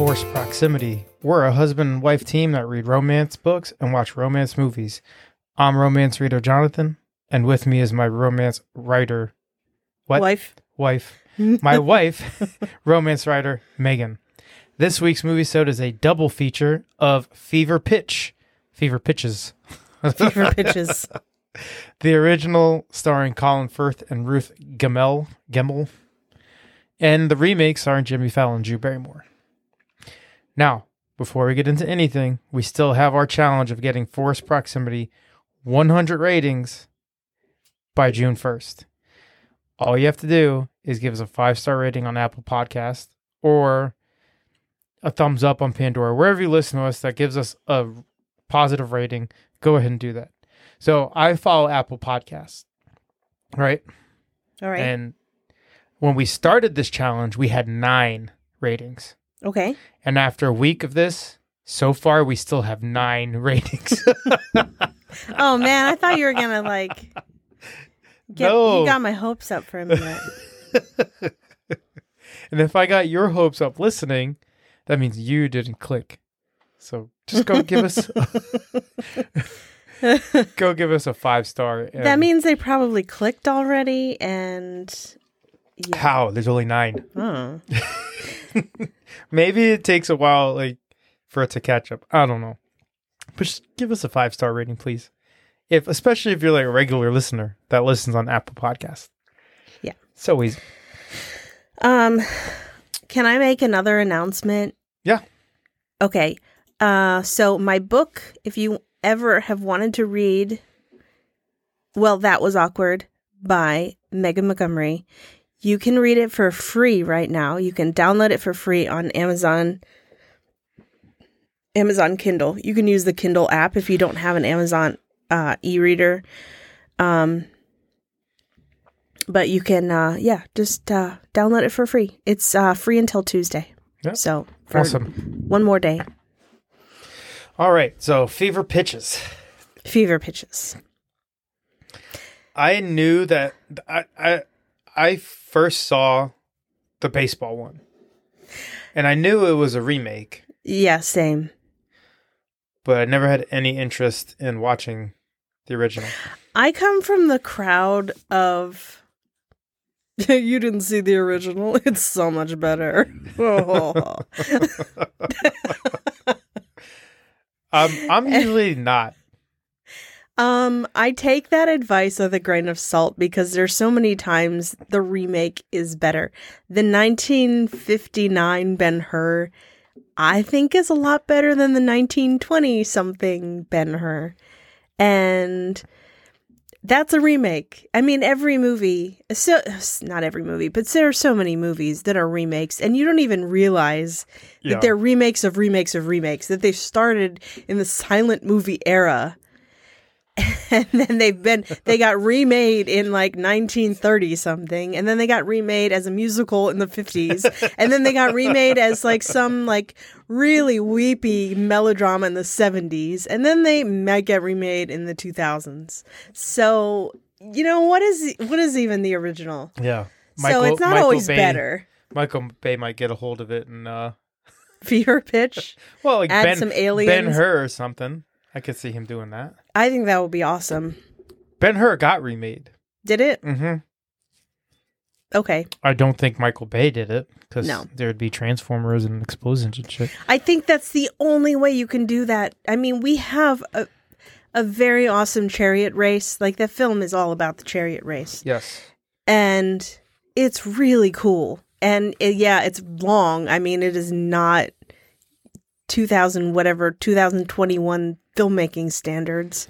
Forced Proximity. We're a husband and wife team that read romance books and watch romance movies. I'm romance reader Jonathan, and with me is my romance writer, what? Wife. wife, my wife, romance writer Megan. This week's movie sode is a double feature of Fever Pitch, Fever Pitches, Fever pitches. the original starring Colin Firth and Ruth Gemmell, Gemmell, and the remake starring Jimmy Fallon and Drew Barrymore. Now, before we get into anything, we still have our challenge of getting Forced Proximity 100 ratings by June 1st. All you have to do is give us a five star rating on Apple Podcast or a thumbs up on Pandora, wherever you listen to us that gives us a positive rating. Go ahead and do that. So I follow Apple Podcasts, right? All right. And when we started this challenge, we had nine ratings. Okay. And after a week of this, so far we still have nine ratings. Oh man, I thought you were gonna like. Get, No. You got my hopes up for a minute. and if I got your hopes up listening, that means you didn't click. So just go give us go give us a five star. and- that means they probably clicked already, and yeah. how? There's only nine. Oh. Maybe it takes a while, like for it to catch up. I don't know. But just give us a five star rating, please. If especially if you're like a regular listener that listens on Apple Podcast. Yeah. So easy. Um, can I make another announcement? Yeah. Okay. Uh, so my book, if you ever have wanted to read, well, that was awkward by Megan Montgomery. You can read it for free right now. You can download it for free on Amazon. Amazon Kindle. You can use the Kindle app if you don't have an Amazon uh, e-reader. Um, but you can, uh, yeah, just uh, download it for free. It's uh, free until Tuesday. So Awesome. one more day. All right. So fever pitches. Fever pitches. I knew that I I I first saw the baseball one. And I knew it was a remake, Yeah, same. but I never had any interest in watching the original. I come from the crowd of. you didn't see the original. It's so much better. Oh. Um, I'm usually not. Um, I take that advice with a grain of salt because there's so many times the remake is better. The 1959 Ben Hur, I think, is a lot better than the 1920 something Ben Hur, and that's a remake. I mean, every movie, so not every movie, but there are so many movies that are remakes, and you don't even realize Yeah. that they're remakes of remakes of remakes. That they started in the silent movie era and then they've been they got remade in like 1930 something and then they got remade as a musical in the 50s and then they got remade as like some like really weepy melodrama in the 70s and then they might get remade in the 2000s so you know what is what is even the original Yeah. so it's not Michael always Bay- better Michael Bay might get a hold of it and uh fever pitch well like Add Ben some Ben aliens. Hur or something. I could see him doing that. I think that would be awesome Ben Hur got remade. did it hmm okay I don't think Michael Bay did it because No. there'd be transformers and explosions and shit. I think that's the only way you can do that. I mean, we have a a very awesome chariot race. Like the film is all about the chariot race. Yes. And it's really cool. And it, yeah, it's long. I mean, it is not 2000 whatever 2021 filmmaking standards.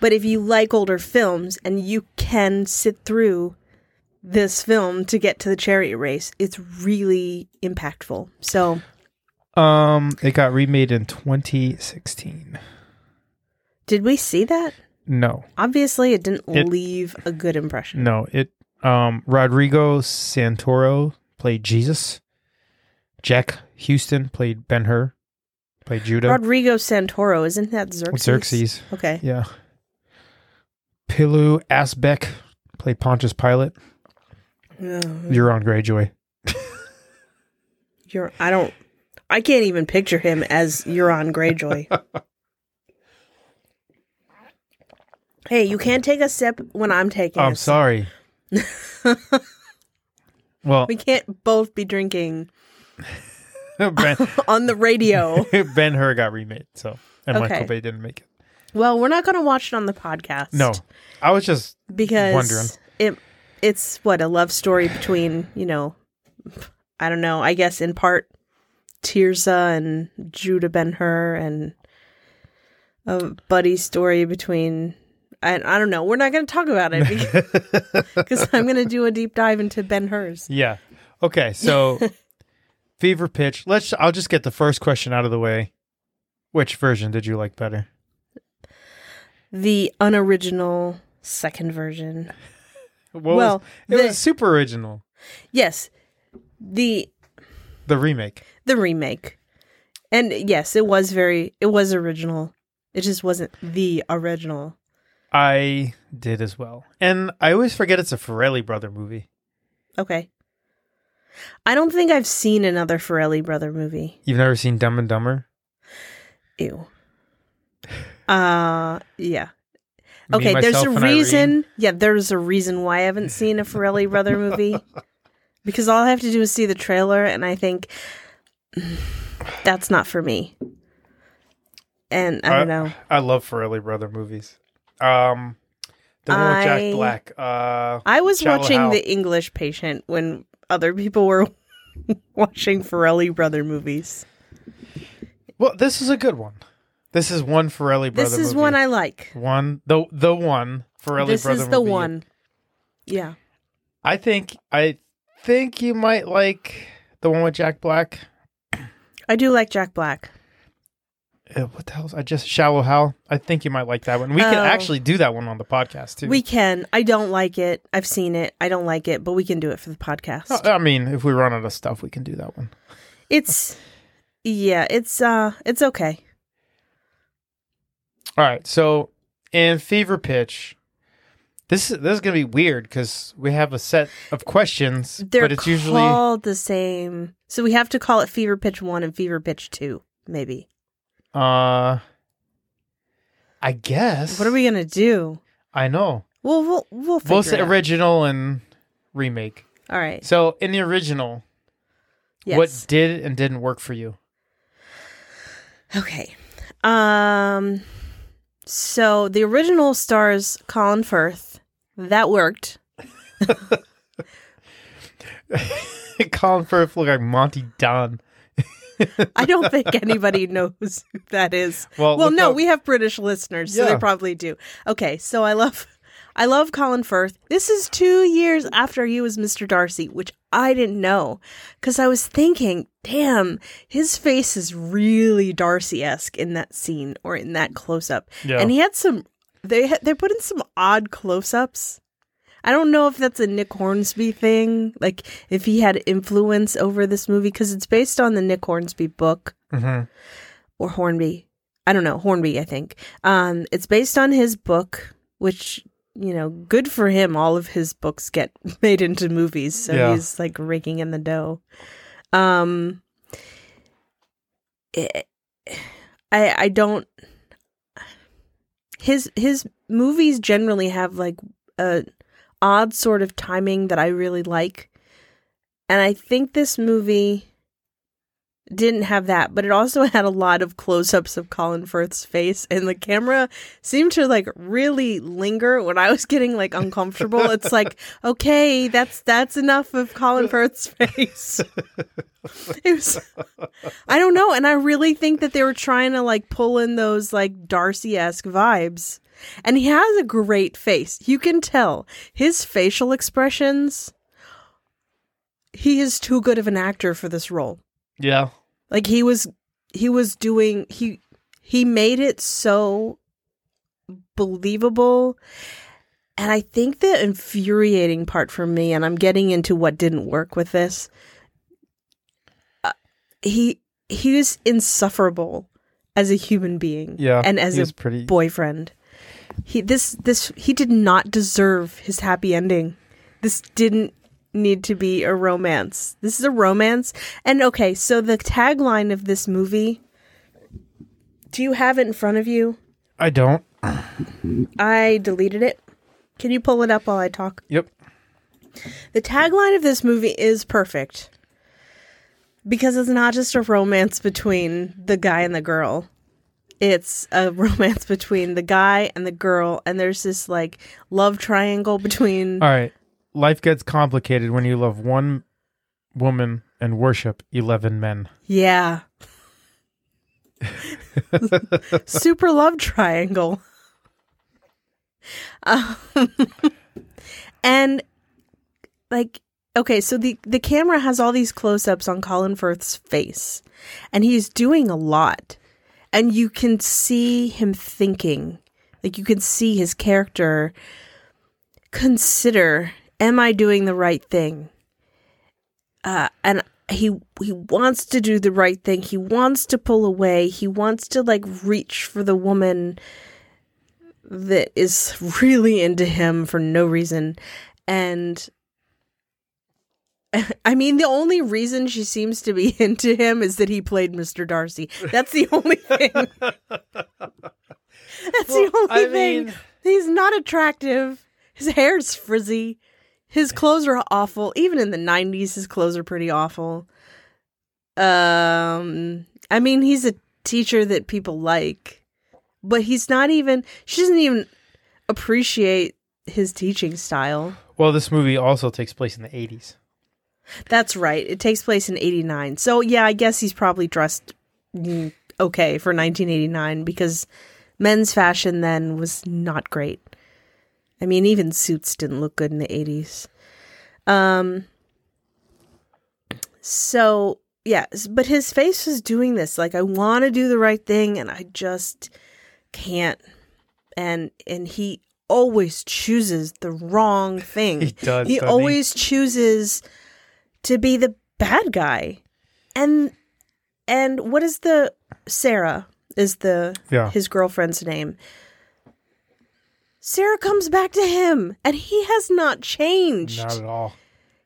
But if you like older films and you can sit through this film to get to the chariot race, it's really impactful. So, Um, it got remade in 2016. did we see that? No, Obviously, it didn't It- leave a good impression. no. It um Rodrigo Santoro played Jesus. Jack Huston played Ben Hur, played Judah. Rodrigo Santoro, isn't that Xerxes? Xerxes. Okay. Yeah. Pilou Asbæk played Pontius Pilate. Ugh. You're on Greyjoy. You're. I don't. I can't even picture him as Euron Greyjoy. hey, you can't take a sip when I'm taking. I'm a sip. sorry. well, We can't both be drinking Ben, on the radio. ben Hur got remade, so and Okay. Michael Bay didn't make it. well, we're not going to watch it on the podcast. No, I was just because Wondering. it it's what a love story between you know I don't know I guess in part Tirzah and Judah Ben Hur and a buddy story between I, I don't know we're not going to talk about it because I'm going to do a deep dive into Ben Hur's yeah. Okay, so fever pitch. Let's. I'll just get the first question out of the way. Which version did you like better? the unoriginal second version What well was, it the, was super original. yes the The remake. the remake. And yes, it was very it was original. It just wasn't the original. I did as well, and I always forget it's a Farrelly brother movie. Okay. I don't think I've seen another Farrelly brother movie. You've never seen Dumb and Dumber? Ew. Uh yeah. Me, Okay, there's a and Irene? reason. Yeah, there's a reason why I haven't seen a Farrelly brother movie. because all I have to do is see the trailer and I think "Mm, that's not for me. And I don't know. I love Farrelly brother movies. Um, the one I- Jack Black. Uh, I was watching Hal. The English Patient when other people were watching Farrelly brother movies. well, this is a good one. This is one Farrelly brother. This is movie. one I like. one the the one Farrelly This brother. is the movie. one. Yeah. I think I think you might like the one with Jack Black. I do like Jack Black. Uh, what the hell? is- I just Shallow Hal. I think you might like that one. We can Oh. actually do that one on the podcast too. We can. I don't like it. I've seen it. I don't like it, but we can do it for the podcast. I mean, if we run out of stuff, we can do that one. It's yeah, it's uh it's okay. All right. So in Fever Pitch, this is this is gonna be weird because we have a set of questions, They're but it's usually all the same. So we have to call it Fever Pitch 1 and Fever Pitch 2, maybe. Uh, I guess. What are we going to do? I know. Well, we'll we'll figure Both it out. original and remake. All right. So in the original, Yes. what did and didn't work for you? Okay. Um so the original stars Colin Firth. That worked. Colin Firth looked like Monty Don. I don't think anybody knows who that is. Well, Well, no, up- we have British listeners, so they probably do. Okay, so I love I love Colin Firth. This is 2 years after he was Mr. Darcy, which I didn't know cuz I was thinking, damn, his face is really Darcy-esque in that scene or in that close-up. Yeah. And he had some they they put in some odd close-ups. I don't know if that's a Nick Hornsby thing, like if he had influence over this movie cuz it's based on the Nick Hornsby book hmm or Hornby. I don't know, Hornby, I think. Um it's based on his book which, you know, good for him. All of his books get made into movies, so Yeah. he's like raking in the dough. Um it, I I don't his his movies generally have like a odd sort of timing that I really like. And I think this movie didn't have that, but it also had a lot of close-ups of Colin Firth's face and the camera seemed to like really linger when I was getting like uncomfortable. it's like, okay, that's that's enough of Colin Firth's face. it was I don't know, and I really think that they were trying to like pull in those like Darcy-esque vibes. And he has a great face. You can tell his facial expressions. He is too good of an actor for this role. Yeah. Like he was he was doing he he made it so believable. And I think the infuriating part for me and I'm getting into what didn't work with this. Uh, he he was insufferable as a human being Yeah. and as a pretty. boyfriend. He this this he did not deserve his happy ending. This didn't need to be a romance. This is a romance. And okay, so the tagline of this movie do you have it in front of you? I don't. I deleted it. Can you pull it up while I talk? Yep. The tagline of this movie is perfect because it's not just a romance between the guy and the girl. It's a romance between the guy and the girl, and there's this like love triangle between. All right. Life gets complicated when you love one woman and worship 11 men. Yeah. Super love triangle. Um, and like okay, so the the camera has all these close-ups on Colin Firth's face and he's doing a lot. And you can see him thinking. Like you can see his character consider am I doing the right thing? Uh and he he wants to do the right thing. He wants to pull away. He wants to like reach for the woman that is really into him for no reason. And I mean, the only reason she seems to be into him is that he played Mr. Darcy. That's the only thing. That's the only I thing. mean- He's not attractive. His hair's frizzy. His clothes are awful. Even in the 90s, his clothes are pretty awful. Um, I mean, he's a teacher that people like, but he's not even, she doesn't even appreciate his teaching style. Well, this movie also takes place in the 80s. That's right. It takes place in 89. So, yeah, I guess he's probably dressed mm, okay for 1989 because men's fashion then was not great. I mean, even suits didn't look good in the 80s. Um so, yeah, but his face was doing this like I want to do the right thing and I just can't. And and he always chooses the wrong thing. He does, He doesn't he? always chooses to be the bad guy. And and what is the Sarah is the Yeah. his girlfriend's name. Sarah comes back to him and he has not changed. Not at all.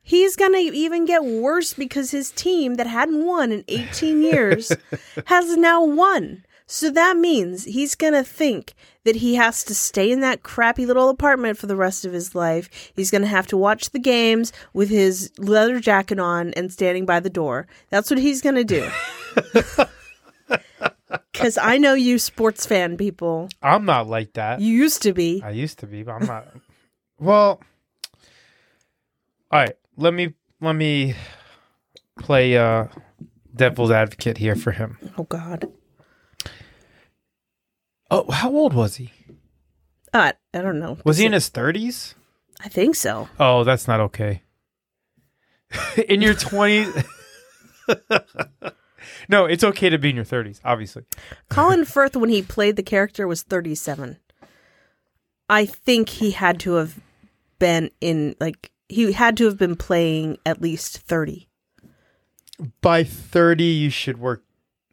He's going to even get worse because his team that hadn't won in 18 years has now won. So that means he's going to think that he has to stay in that crappy little apartment for the rest of his life. He's going to have to watch the games with his leather jacket on and standing by the door. That's what he's going to do. Cuz I know you sports fan people. I'm not like that. You used to be. I used to be, but I'm not. well, all right. Let me let me play uh devil's advocate here for him. Oh god. Oh, how old was he? Uh, I don't know. Was he in his 30s? I think so. Oh, that's not okay. in your 20s. no, it's okay to be in your 30s, obviously. Colin Firth, when he played the character, was 37. I think he had to have been in, like, he had to have been playing at least 30. By 30, you should work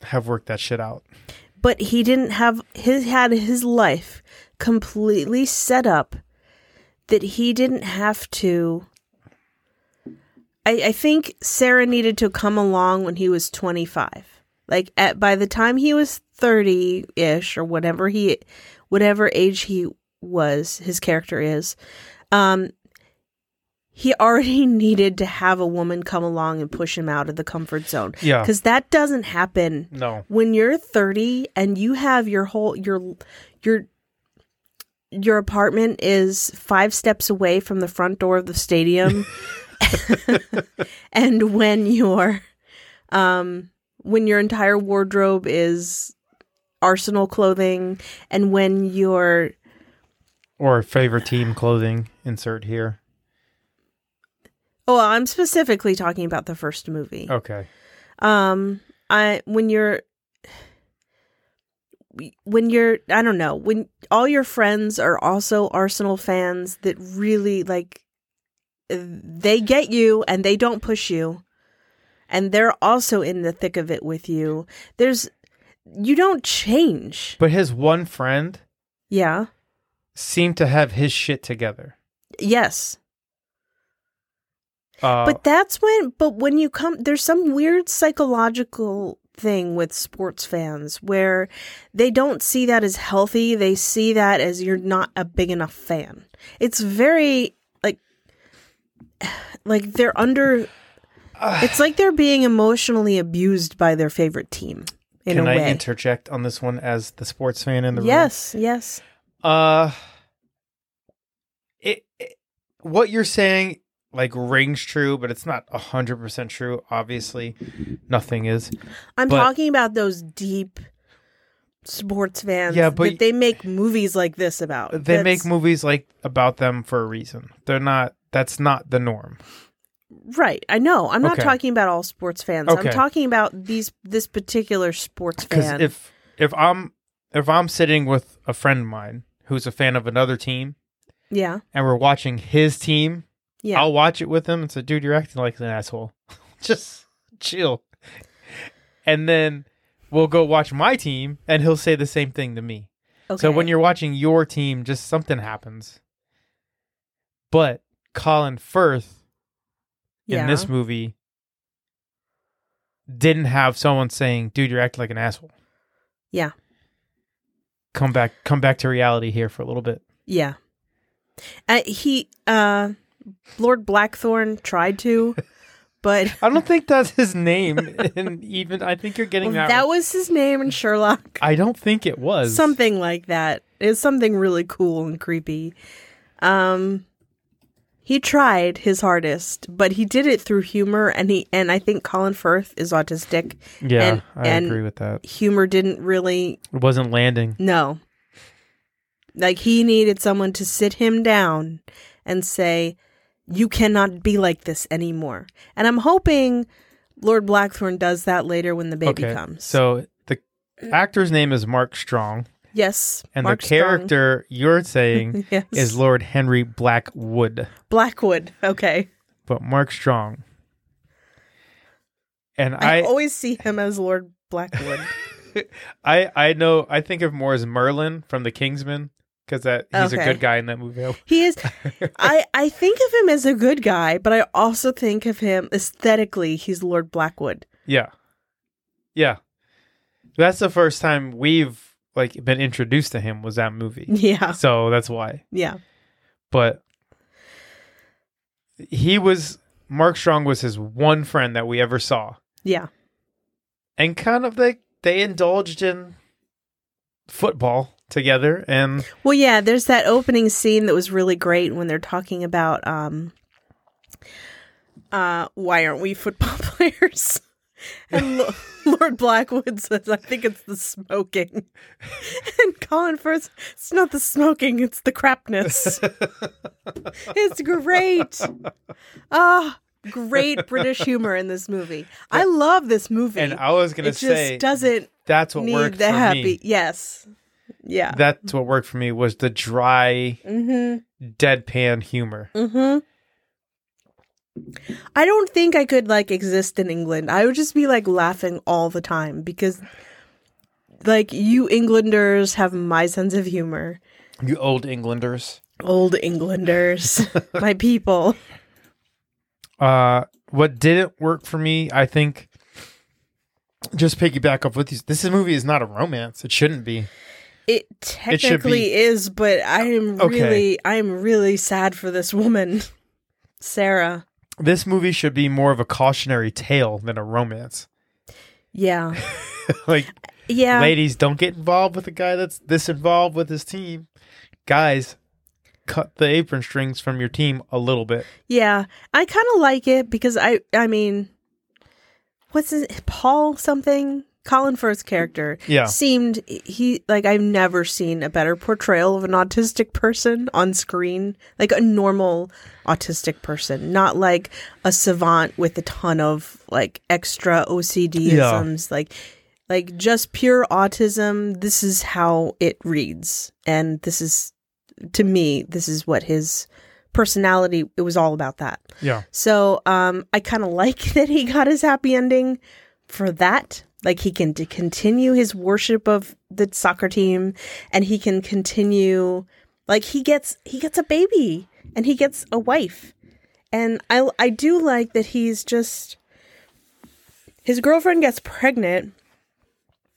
have worked that shit out. But he didn't have, his had his life completely set up that he didn't have to. I, I think Sarah needed to come along when he was 25. Like at by the time he was 30-ish or whatever he whatever age he was, his character is, um he already needed to have a woman come along and push him out of the comfort zone. Yeah. Cuz that doesn't happen No. when you're 30 and you have your whole your your your apartment is 5 steps away from the front door of the stadium and when your um when your entire wardrobe is arsenal clothing and when your Or favorite team clothing insert here. Oh I'm specifically talking about the first movie. Okay. um i when you're when you're i don't know when all your friends are also arsenal fans that really like they get you and they don't push you and they're also in the thick of it with you there's you don't change But his one friend yeah seemed to have his shit together. yes Uh, but that's when but when you come there's some weird psychological thing with sports fans where they don't see that as healthy. They see that as you're not a big enough fan. It's very like like they're under it's like they're being emotionally abused by their favorite team in can a I way. interject on this one as the sports fan in the room? yes yes. Uh, it, it what you're saying like rings true, but it's not hundred percent true. Obviously, nothing is. i'm But- talking about those deep sports fans Yeah, but- that they make movies like this about They make movies like about them for a reason. They're not. That's not the norm. Right, I know. I'm not Okay. talking about all sports fans. Okay. I'm talking about these this particular sports fan. if if I'm if I'm sitting with a friend of mine who's a fan of another team yeah, and we're watching his team, yeah, I'll watch it with him and say, "Dude, you're acting like an asshole. Just chill." And then we'll go watch my team, and he'll say the same thing to me. okay. So when you're watching your team, just something happens. But Colin Firth in yeah. this movie didn't have someone saying, "Dude, you're acting like an asshole." Yeah. Come back, come back to reality here for a little bit. yeah, uh, he uh, Lord Blackthorn tried to, but I don't think that's his name, and even I think you're getting that. that was his name in Sherlock. I don't think it was Something like that. It's something really cool and creepy. Um, he tried his hardest, but he did it through humor, and he and I think Colin Firth is autistic. Yeah, and- I and- agree with that. Humor didn't really It wasn't landing. No. Like he needed someone to sit him down and say, You cannot be like this anymore. And I'm hoping Lord Blackthorne does that later when the baby okay, comes. so the actor's name is Mark Strong, yes. and Mark the Strong. character you're saying yes. is Lord Henry Blackwood. Blackwood. Okay. but Mark Strong. And I, I, always see him as Lord Blackwood. I, I know. I think of more as Merlin from The Kingsman because that he's a good guy in that movie. he is I, I think of him as a good guy, but I also think of him aesthetically, he's Lord Blackwood. yeah, yeah. That's the first time we've like been introduced to him was that movie. Yeah. So that's why. Yeah. But he was Mark Strong was his one friend that we ever saw, Yeah. and kind of like they indulged in football together and Well, yeah, there's that opening scene that was really great when they're talking about um uh why aren't we football players? And Lo- Lord Blackwood says, I think it's the smoking. And Colin Firth, it's not the smoking, it's the crapness. it's great. Ah, great British humor in this movie. I love this movie. and I was gonna it just say doesn't that's what need worked the for happy. me. Yes. Yeah. That's what worked for me was the dry, mm-hmm. deadpan humor. Mm-hmm. I don't think I could like exist in England. I would just be like laughing all the time because like you Englanders have my sense of humor. You old Englanders. Old Englanders, my people. Uh, what didn't work for me, I think, just piggyback off with you. This movie is not a romance. It shouldn't be. It technically is, but I am Okay. really I'm really sad for this woman, Sarah. This movie should be more of a cautionary tale than a romance. Yeah. like, Yeah. ladies, don't get involved with a guy that's this involved with his team. Guys, cut the apron strings from your team a little bit. Yeah, I kind of like it because I, I mean, what's his Paul something? Colin Firth's character Yeah. seemed he like I've never seen a better portrayal of an autistic person on screen, like a normal autistic person, not like a savant with a ton of like extra OCDisms, like like just pure autism. This is how it reads, and this is to me, this is what his personality. It was all about that. Yeah. So um, I kind of like that he got his happy ending for that. Like he can continue his worship of the soccer team, and he can continue. Like he gets he gets a baby and he gets a wife, And I I do like that he's just his girlfriend gets pregnant.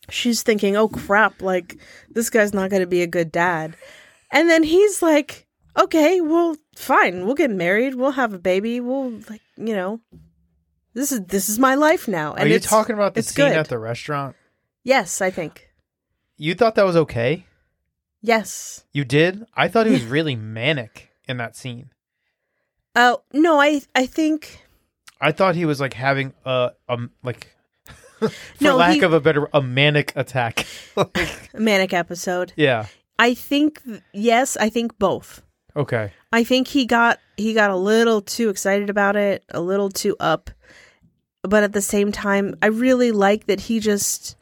She's thinking, "Oh crap, like this guy's not going to be a good dad." And then he's like, "Okay, well, fine. We'll get married. We'll have a baby. We'll like, you know, this is this is my life now." Are you talking about the it's scene good. at the restaurant? Yes, I think. You thought that was okay? Yes. You did? I thought he was really manic in that scene. Oh, no, I I think I thought he was like having a um like for No, lack he- of a better a manic attack. Like, a manic episode. yeah. I think yes, I think both. Okay. I think he got he got a little too excited about it, a little too up. But at the same time, I really like that he just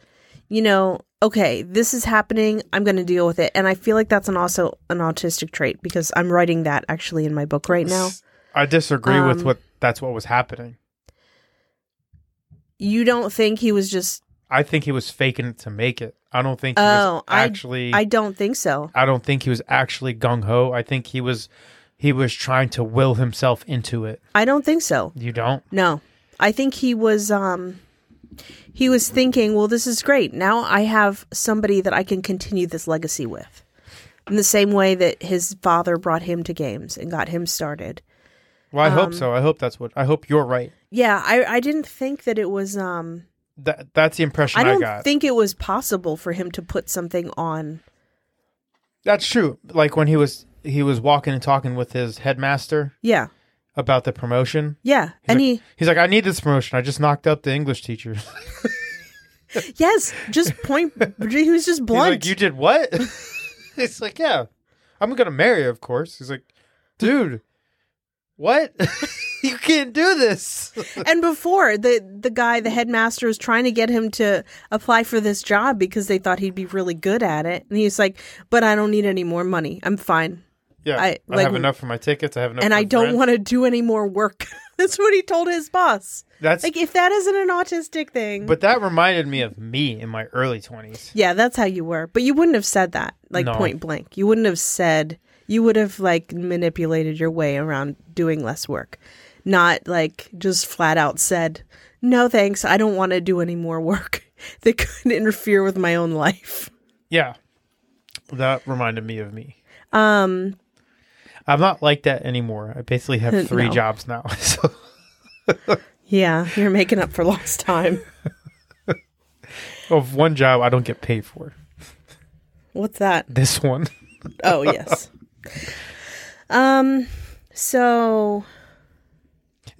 you know, okay, this is happening, I'm going to deal with it. And I feel like that's an also an autistic trait because I'm writing that actually in my book right now. I disagree with Um, what that's what was happening. You don't think he was just I think he was faking it to make it. I don't think he Oh, was I- actually I don't think so. I don't think he was actually gung ho. I think he was he was trying to will himself into it. I don't think so. You don't? No. I think he was um he was thinking, well this is great. Now I have somebody that I can continue this legacy with. In the same way that his father brought him to games and got him started. Well, I hope Um, so. I hope that's what I hope you're right. Yeah, I I didn't think that it was um That that's the impression I got. I, don't got. think it was possible for him to put something on. that's true. Like when he was he was walking and talking with his headmaster Yeah. About the promotion. Yeah. and like- he He's like, I need this promotion. I just knocked up the English teacher. yes, just point he was just He's blunt. like, you did what? it's like, yeah, I'm gonna marry her, of course. He's like, dude, what? you can't do this. and before the the guy the headmaster was trying to get him to apply for this job because they thought he'd be really good at it and he's like but i don't need any more money i'm fine yeah, I- I, have enough for my tickets. I have enough, and i don't want to do any more work. That's what he told his boss. That's like if that isn't an autistic thing but that reminded me of me in my early twenties. yeah that's how you were. But you wouldn't have said that like No. point blank. You wouldn't have said you would have like manipulated your way around doing less work. Not like just flat out said no thanks. I don't want to do any more work. That could interfere with my own life. Yeah, that reminded me of me. um I'm not like that anymore. I basically have three No. jobs now. So yeah you're making up for lost time of one job I don't get paid for. what's that This one. oh yes um so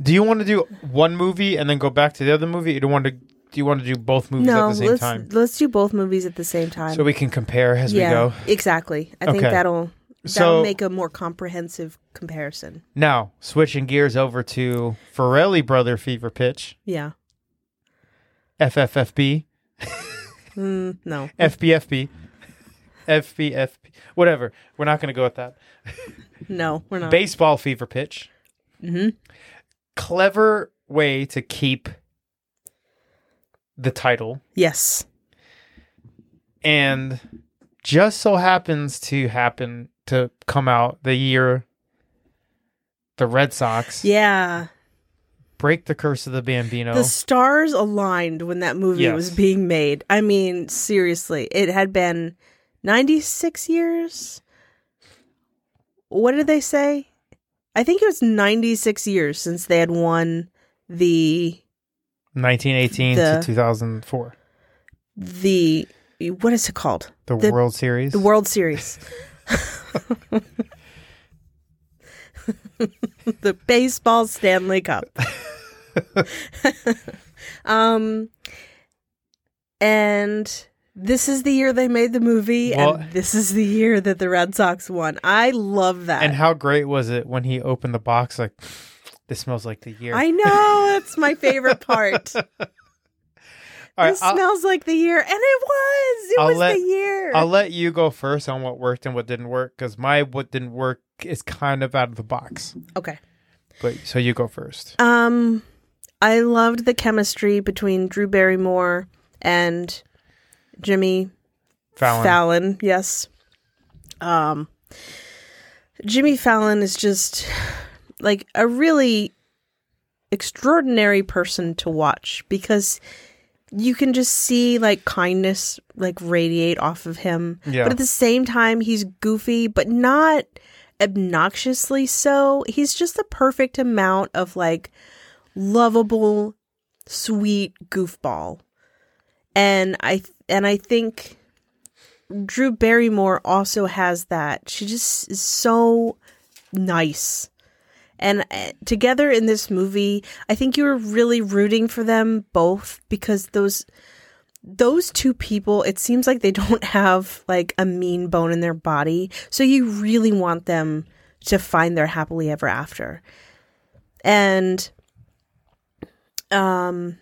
Do you want to do one movie and then go back to the other movie? You want to? Do you want to do both movies no at the same let's time let's do both movies at the same time so we can compare as yeah we go? exactly i think that'll that'll So make a more comprehensive comparison. Now switching gears over to Farrelly Brother Fever Pitch, yeah. FFFB, mm, no. FBFB, FBFB, whatever. We're not going to go with that. no we're not. Baseball Fever Pitch. Mm-hmm. Clever way to keep the title. Yes. And just so happens to happen to come out the year the Red Sox yeah break the curse of the Bambino. the stars aligned when that movie Yes. was being made i mean seriously it had been 96 years what did they say i think it was 96 years since they had won the 1918 the- to 2004. the what is it called The, the- World Series. the world series the baseball stanley cup. Um and this is the year they made the movie Well- and this is the year that the red sox won. I love that. And how great was it when he opened the box like this smells like the year. i know that's my favorite part right, this I'll, smells like the year and it was it I'll was let- the year I'll let you go first on what worked and what didn't work cuz my what didn't work is kind of out of the box. okay But so you go first. Um, I loved the chemistry between Drew Barrymore and Jimmy Fallon. Fallon. Yes. Um, Jimmy Fallon is just like a really extraordinary person to watch because you can just see like kindness like radiate off of him. Yeah. But at the same time he's goofy but not obnoxiously so. He's just the perfect amount of like lovable sweet goofball. And I and I think Drew Barrymore also has that. She just is so nice. And uh, together in this movie, I think you were really rooting for them both because those those two people, it seems like they don't have like a mean bone in their body. So you really want them to find their happily ever after. And um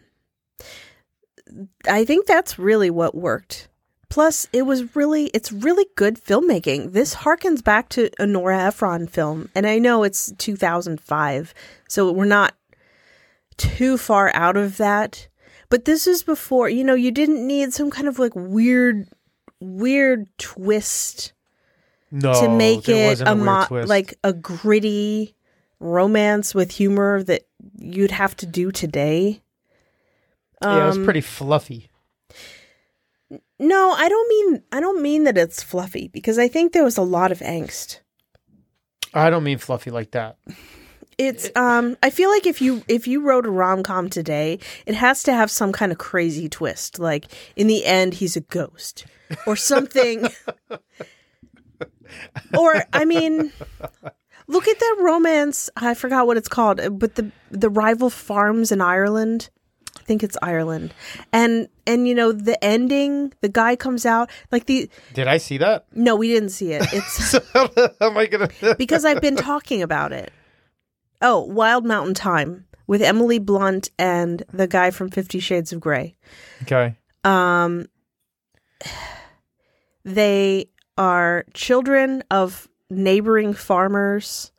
I think that's really what worked. Plus, it was really, it's really good filmmaking. This harkens back to a Nora Ephron film, and I know it's 2005, so we're not too far out of that. But this is before, you know, you didn't need some kind of like weird, weird twist No, to make it wasn't a mo- like a gritty romance with humor that you'd have to do today. yeah, it was Um, pretty fluffy. No, I don't mean I don't mean that it's fluffy because I think there was a lot of angst. I don't mean fluffy like that. It's um I feel like if you if you wrote a rom-com today, it has to have some kind of crazy twist like in the end he's a ghost or something. or I mean look at that romance, I forgot what it's called, but the the rival farms in Ireland. I think it's Ireland. And and you know the ending, the guy comes out like the Did I see that? No, we didn't see it. It's Am I gonna? because I've been talking about it. Oh, Wild Mountain Thyme with Emily Blunt and the guy from 50 Shades of Grey. okay. Um they are children of neighboring farmers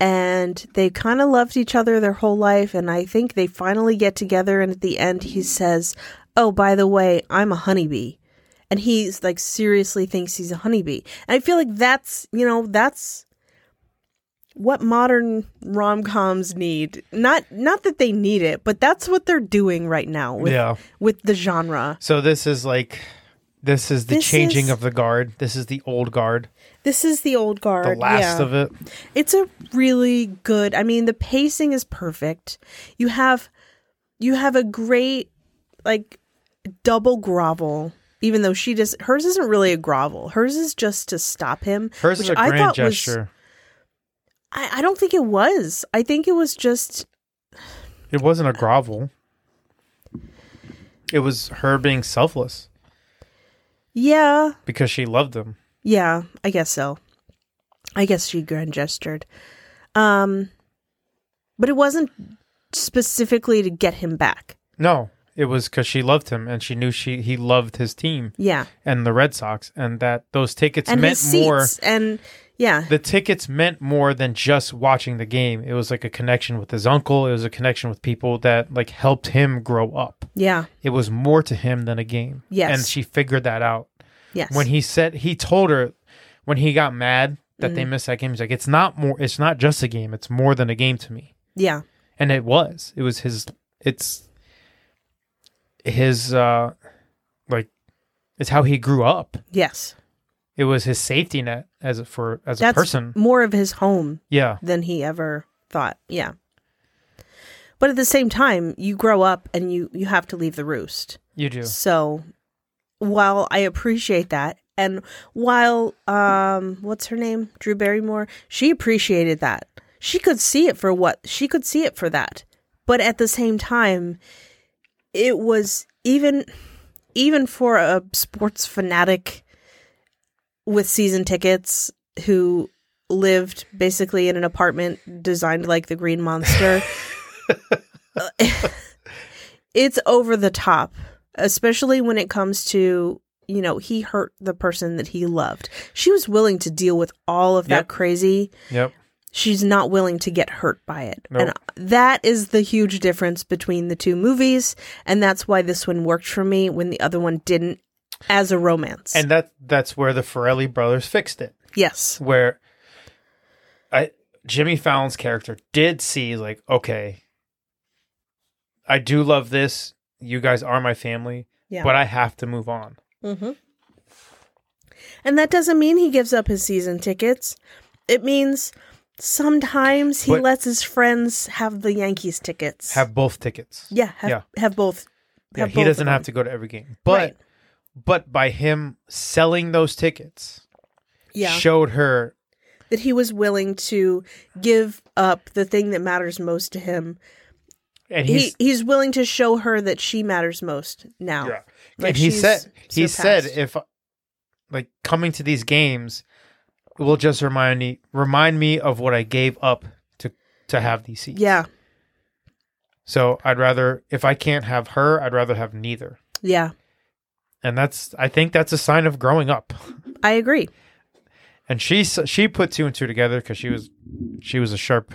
and they kind of loved each other their whole life and I think they finally get together and at the end he says, "Oh, by the way, I'm a honeybee." And he's like seriously thinks he's a honeybee. And I feel like that's, you know, that's what modern rom-coms need. Not not that they need it, but that's what they're doing right now with yeah. with the genre. So this is like, this is the This changing is- of the guard. This is the old guard, This is the old guard. the last yeah. of it. It's a really good. I mean, the pacing is perfect. You have you have a great like double grovel. Even though she does, hers isn't really a grovel. Hers is just to stop him. Hers which is a I grand thought was- gesture. I, I don't think it was. I think it was just It wasn't a grovel. It was her being selfless yeah, because she loved him. yeah. I guess so. I guess she grand gestured. Um, but it wasn't specifically to get him back. No, it was because she loved him and she knew she he loved his team Yeah, and the Red Sox, and that those tickets and meant more. and yeah, The tickets meant more than just watching the game. It was like a connection with his uncle. It was a connection with people that like helped him grow up. yeah, It was more to him than a game. Yes. and she figured that out. yes. when he said he told her when he got mad that they missed that game he's like it's not more it's not just a game it's more than a game to me yeah, and it was it was his it's his uh like it's how he grew up yes. It was his safety net as a for as a person more of his home yeah than he ever thought. Yeah. But at the same time, you grow up and you you have to leave the roost. you do So while I appreciate that and while um what's her name? Drew Barrymore, she appreciated that. She could see it for what she could see it for that. But at the same time, it was even even for a sports fanatic with season tickets who lived basically in an apartment designed like the Green Monster. it's over the top, especially when it comes to, you know, he hurt the person that he loved. She was willing to deal with all of that Yep. crazy. yep She's not willing to get hurt by it. Nope. And that is the huge difference between the two movies. And that's why this one worked for me when the other one didn't as a romance. and that that's where the Farrelly brothers fixed it yes. where I Jimmy Fallon's character did see like, okay, I do love this. You guys are my family, Yeah. but I have to move on. Mm-hmm. And that doesn't mean he gives up his season tickets. It means sometimes he But- lets his friends have the Yankees tickets. Have both tickets. yeah, have, yeah. have both. Yeah, have he doesn't have to go to every game. But Right. But by him selling those tickets Yeah, showed her that he was willing to give up the thing that matters most to him. and He he's he's willing to show her that she matters most now. yeah. Like and he said he said if like coming to these games will just remind me remind me of what I gave up to to have these seats. Yeah, So I'd rather if I can't have her, I'd rather have neither. yeah, And that's I think that's a sign of growing up. I agree. And she she put two and two together because she was she was a sharp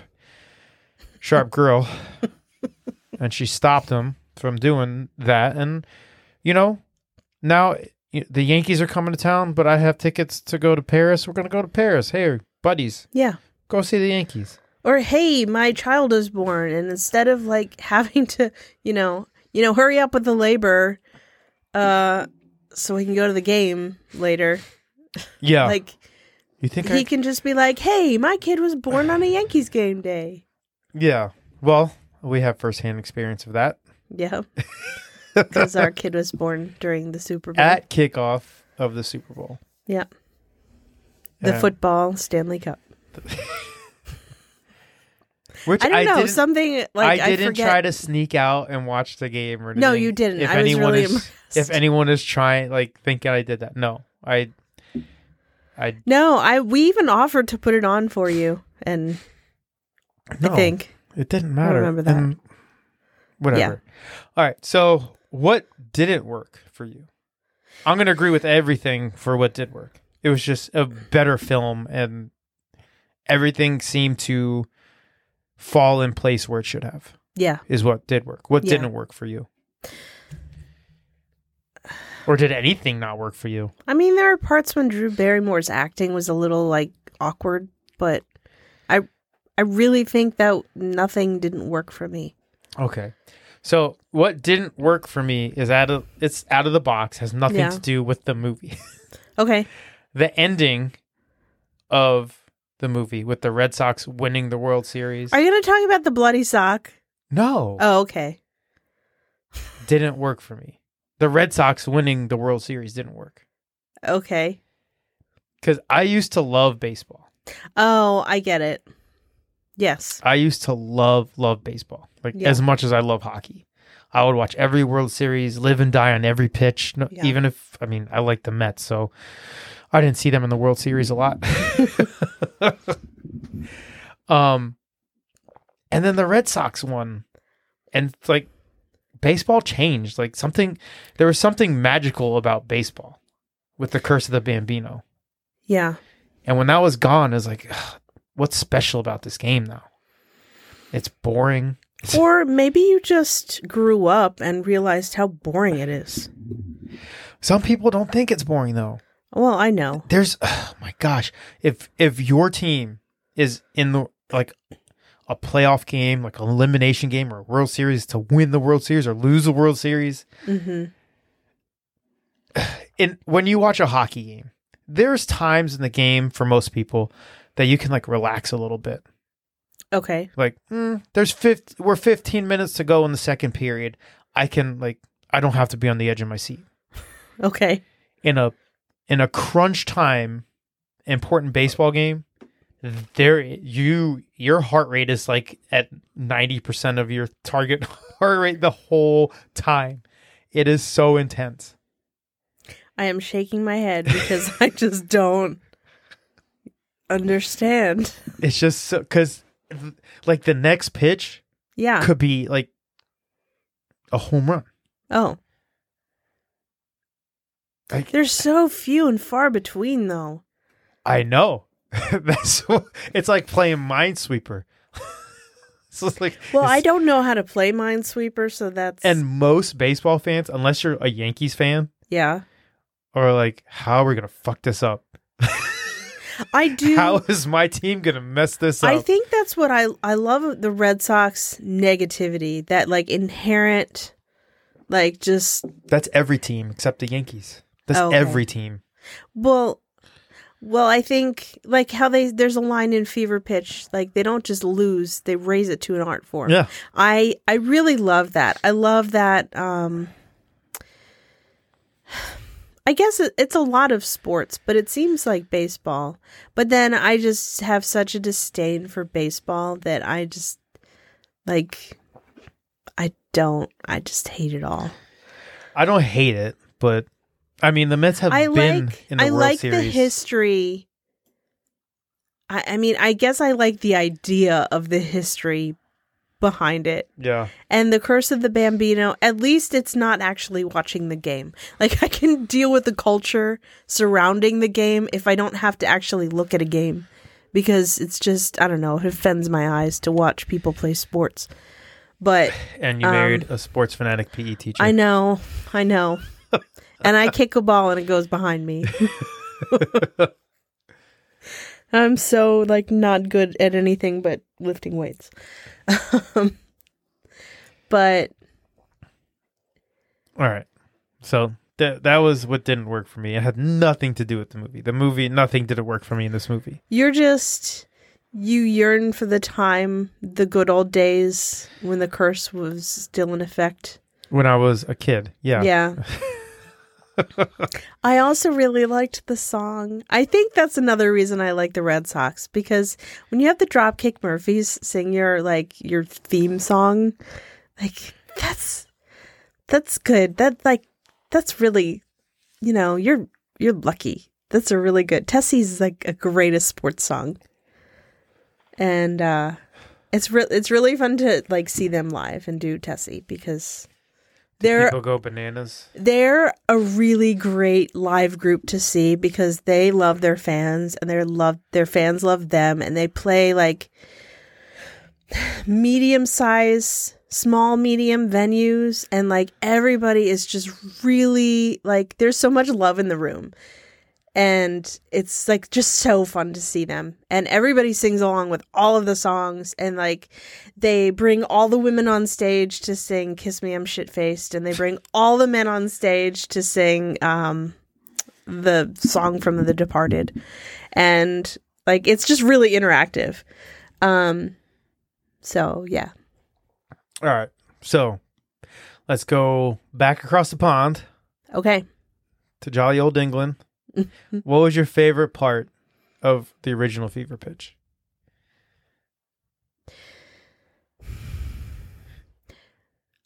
sharp girl, and she stopped him from doing that. And you know, now the Yankees are coming to town, but I have tickets to go to Paris. We're gonna go to Paris. Hey, buddies, Yeah. go see the Yankees. Or hey, my child is born, and instead of like having to, you know, you know, hurry up with the labor, uh, so we can go to the game later. Yeah, Like you think? he I, can just be like, "Hey, my kid was born on a Yankees game day." yeah. Well, we have firsthand experience of that Yeah, because our kid was born during the Super Bowl. at kickoff of the Super Bowl. yeah, the And- football Stanley Cup. Which I don't know didn't- something like I didn't forget. try to sneak out and watch the game or anything. No, you didn't. I was really is, impressed. if anyone is trying, like thinking I did that, no, I, I No, I we even offered to put it on for you, and no, I think it didn't matter. remember that. And whatever. All right. So, what didn't work for you? I'm gonna agree with everything for what did work. It was just a better film, and everything seemed to fall in place where it should have. yeah, is what did work. What Yeah. didn't work for you? Or did anything not work for you? I mean, there are parts when Drew Barrymore's acting was a little like awkward, but I I really think that nothing didn't work for me. Okay. So what didn't work for me is out of it's out of the box, has nothing Yeah. to do with the movie. Okay. the ending of the movie with the Red Sox winning the World Series. Are you going to talk about the bloody sock? no, Oh, okay. didn't work for me. The Red Sox winning the World Series didn't work. Okay. Cuz I used to love baseball. Oh, I get it. Yes. I used to love love baseball, like Yeah. as much as I love hockey. I would watch every World Series, live and die on every pitch. No, Yeah. Even if I mean I like the Mets, so I didn't see them in the World Series a lot. um, and then the Red Sox won, and like baseball changed. Like something, there was something magical about baseball with the Curse of the Bambino. Yeah. And when that was gone, it was like, ugh, what's special about this game now? It's boring. Or maybe you just grew up and realized how boring it is. Some people don't think it's boring though. Well, I know. There's oh my gosh, if if your team is in the like a playoff game, like an elimination game or a World Series to win the World Series or lose the World Series, Mhm. in when you watch a hockey game, there's times in the game for most people that you can like relax a little bit. Okay. like mm, there's 50 we're 15 minutes to go in the second period i can like i don't have to be on the edge of my seat Okay. in a in a crunch time important baseball game there you your heart rate is like at 90% of your target heart rate the whole time it is so intense I am shaking my head because I just don't understand. it's just so cuz like the next pitch Yeah. could be like a home run Oh. There's so few and far between though. I know. That's it's like playing Minesweeper. so it's like Well, I don't know how to play Minesweeper, so that's and most baseball fans, unless you're a Yankees fan, yeah. are like, "How are we gonna fuck this up?" I do. How is my team gonna mess this up? I think that's what I I love the Red Sox negativity, that like inherent like just That's every team except the Yankees. That's Okay. every team. well well, I think like how they there's a line in Fever Pitch, like they don't just lose, they raise it to an art form. Yeah. I I really love that. I love that um I guess it, it's a lot of sports, but it seems like baseball. But then I just have such a disdain for baseball that I just like I don't I just hate it all. I don't hate it, but I mean the Mets have I been like in the I World like Series. the history. I I mean, I guess I like the idea of the history behind it. yeah. And the Curse of the Bambino, at least it's not actually watching the game. Like I can deal with the culture surrounding the game if I don't have to actually look at a game because it's just I don't know, it offends my eyes to watch people play sports. But And you Um, married a sports fanatic PE teacher. I know, I know. and I kick a ball and it goes behind me. I'm so like not good at anything but lifting weights. Um, but All right. So that that was what didn't work for me. It had nothing to do with the movie. The movie, nothing didn't work for me in this movie. you're just you yearn for the time, the good old days when the curse was still in effect. When I was a kid, yeah. Yeah. I also really liked the song. I think that's another reason I like the Red Sox because when you have the Dropkick Murphys sing your like your theme song, like that's that's good. That like that's really you know, you're you're lucky. That's a really good. Tessie's like a greatest sports song. And uh it's re- it's really fun to like see them live and do Tessie because they're People go bananas. they're a really great live group to see because they love their fans and they love their fans love them and they play like medium size small medium venues and like everybody is just really like there's so much love in the room and it's like just so fun to see them. And everybody sings along with all of the songs. And like they bring all the women on stage to sing kiss me i'm shit faced and they bring all the men on stage to sing um the song from the departed. And like it's just really interactive. Um so yeah. All right. So let's go back across the pond okay. to jolly old England. what was your favorite part of the original Fever Pitch?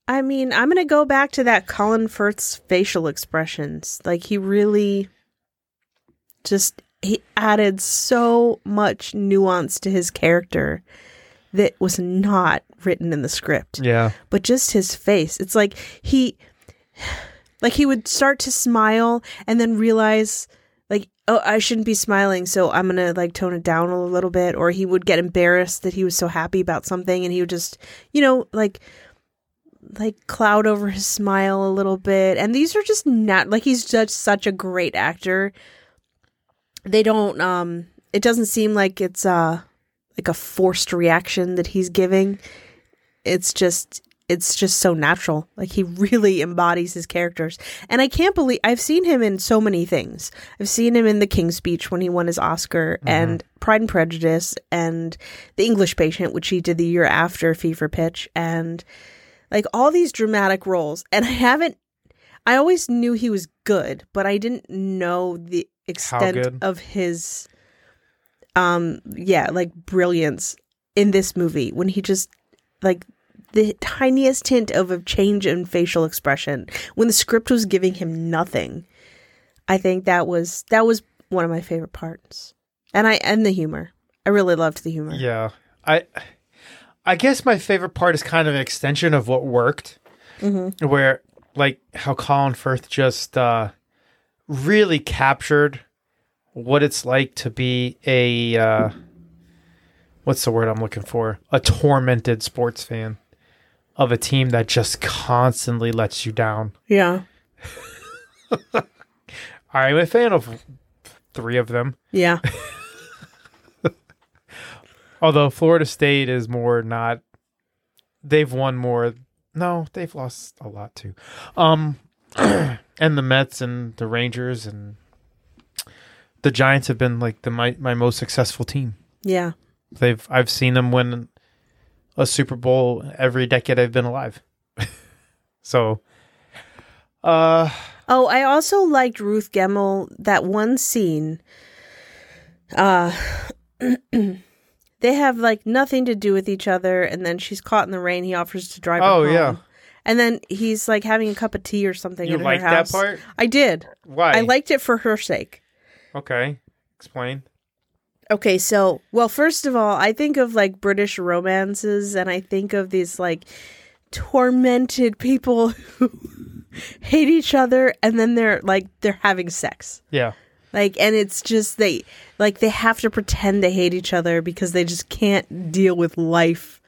I mean, I'm gonna go back to that Colin Firth's facial expressions. Like he really just he added so much nuance to his character that was not written in the script. Yeah. But just his face. It's like he like he would start to smile and then realize like oh I shouldn't be smiling so I'm to like tone it down a little bit. Or he would get embarrassed that he was so happy about something and he would just you know like like cloud over his smile a little bit. And these are just not like he's just such a great actor. They don't um it doesn't seem like it's uh like a forced reaction that he's giving. It's just it's just so natural. Like he really embodies his characters. And i can't believe i've seen him in so many things. I've seen him in the king's speech when he won his oscar and pride and prejudice and the english patient which he did the year after fever pitch and like all these dramatic roles. And i haven't i always knew he was good but i didn't know the extent of his um yeah like brilliance in this movie when he just like the tiniest hint of a change in facial expression when the script was giving him nothing i think that was that was one of my favorite parts and i and the humor i really loved the humor Yeah. I I guess my favorite part is kind of an extension of what worked. Mhm. Where like how Colin Firth just uh really captured what it's like to be a uh what's the word I'm looking for? A tormented sports fan of a team that just constantly lets you down. yeah I'm a fan of three of them. yeah Although Florida State is more not, they've won more. No, they've lost a lot too. Um, and the Mets and the Rangers and the Giants have been like the my my most successful team. Yeah. They've I've seen them win a Super Bowl every decade I've been alive. so, uh, Oh, I also liked Ruth Gemmell that one scene. Uh they have like nothing to do with each other and then she's caught in the rain. He offers to drive her Oh, yeah. And then he's like having a cup of tea or something you in like that part? I did. Why? I liked it for her sake. Okay, explain. Okay, so well, first of all, I think of like British romances, and I think of these like tormented people who hate each other, and then they're like they're having sex, Yeah, like, and it's just they like they have to pretend they hate each other because they just can't deal with life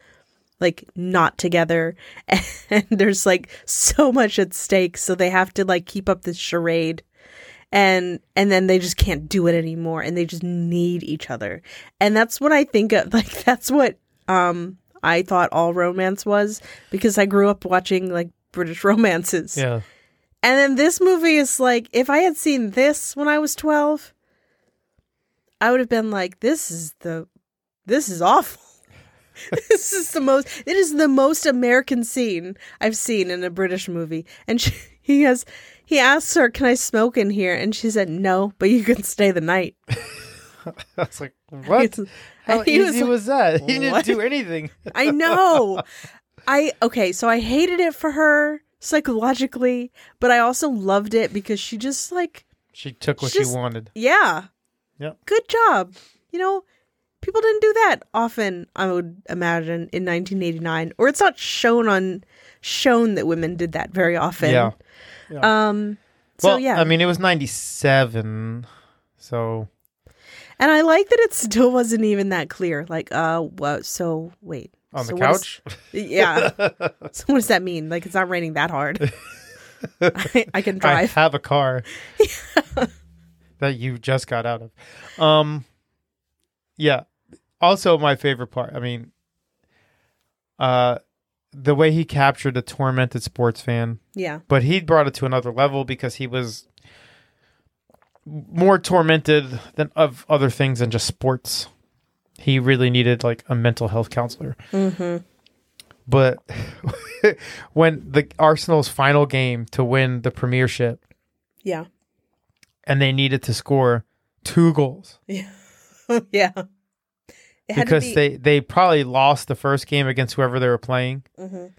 like not together. And there's like so much at stake so they have to like keep up this charade and and then they just can't do it anymore and they just need each other. And that's what i think of like that's what um i thought all romance was because i grew up watching like british romances. Yeah. and then this movie is like if i had seen this when i was 12 i would have been like this is the this is awful. This is the most it is the most american scene i've seen in a british movie. And she, he has he asks her can i smoke in here and she said no but you can stay the night I was like, what? It's- How he easy was was, that? He didn't "What?" do anything. i know i okay so i hated it for her psychologically but i also loved it because she just like She took what Just- she wanted. yeah Yeah. good job you know people didn't do that often i would imagine in 1989 or it's not shown on shown that women did that very often Yeah. um so well, yeah I mean, it was '97, so and i like that it still wasn't even that clear like uh what so wait on So the what is- couch. yeah so what does that mean like it's not raining that hard I, I can I drive have a car that you just got out of. Um, yeah. Also, my favorite part. I mean, uh, the way he captured a tormented sports fan, yeah. But he brought it to another level because he was more tormented than of other things than just sports. He really needed like a mental health counselor. mm-hmm. But when the Arsenal's final game to win the premiership yeah. and they needed to score two goals. Yeah. yeah it had to because be- they they probably lost the first game against whoever they were playing. Mhm.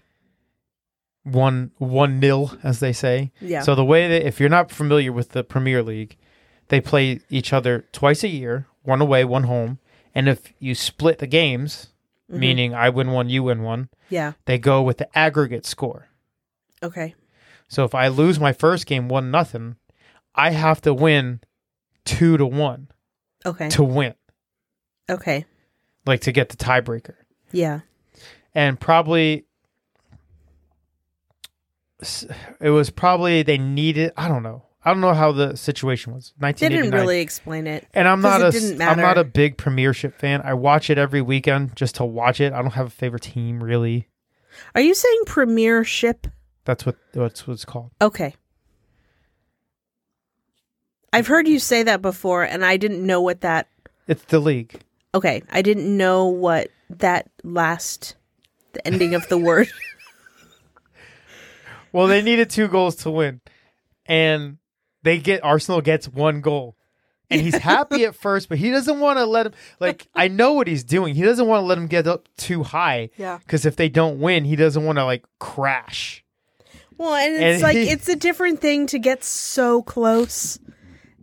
one one nil as they say. Yeah. So the way that if you're not familiar with the premier league they play each other twice a year one away one home. And if you split the games Mhm. meaning i win one you win one yeah. they go with the aggregate score. Okay. So if i lose my first game one nothing i have to win two to one okay. to win. Okay like to get the tiebreaker. Yeah. And probably it was probably they needed i don't know. I don't know how the situation was. They didn't really explain it and i'm not a i'm not a big premiership fan. I watch it every weekend just to watch it. I don't have a favorite team really. Are you saying premiership? That's what that's what it's called. Okay. I've heard you say that before and i didn't know what that it's the league okay i didn't know what that last the ending of the word. Well they needed two goals to win and they get arsenal gets one goal. And he's happy at first but he doesn't want to let him like i know what he's doing. He doesn't want to let him get up too high yeah. because if they don't win, he doesn't want to like crash. well and it's And like he- it's a different thing to get so close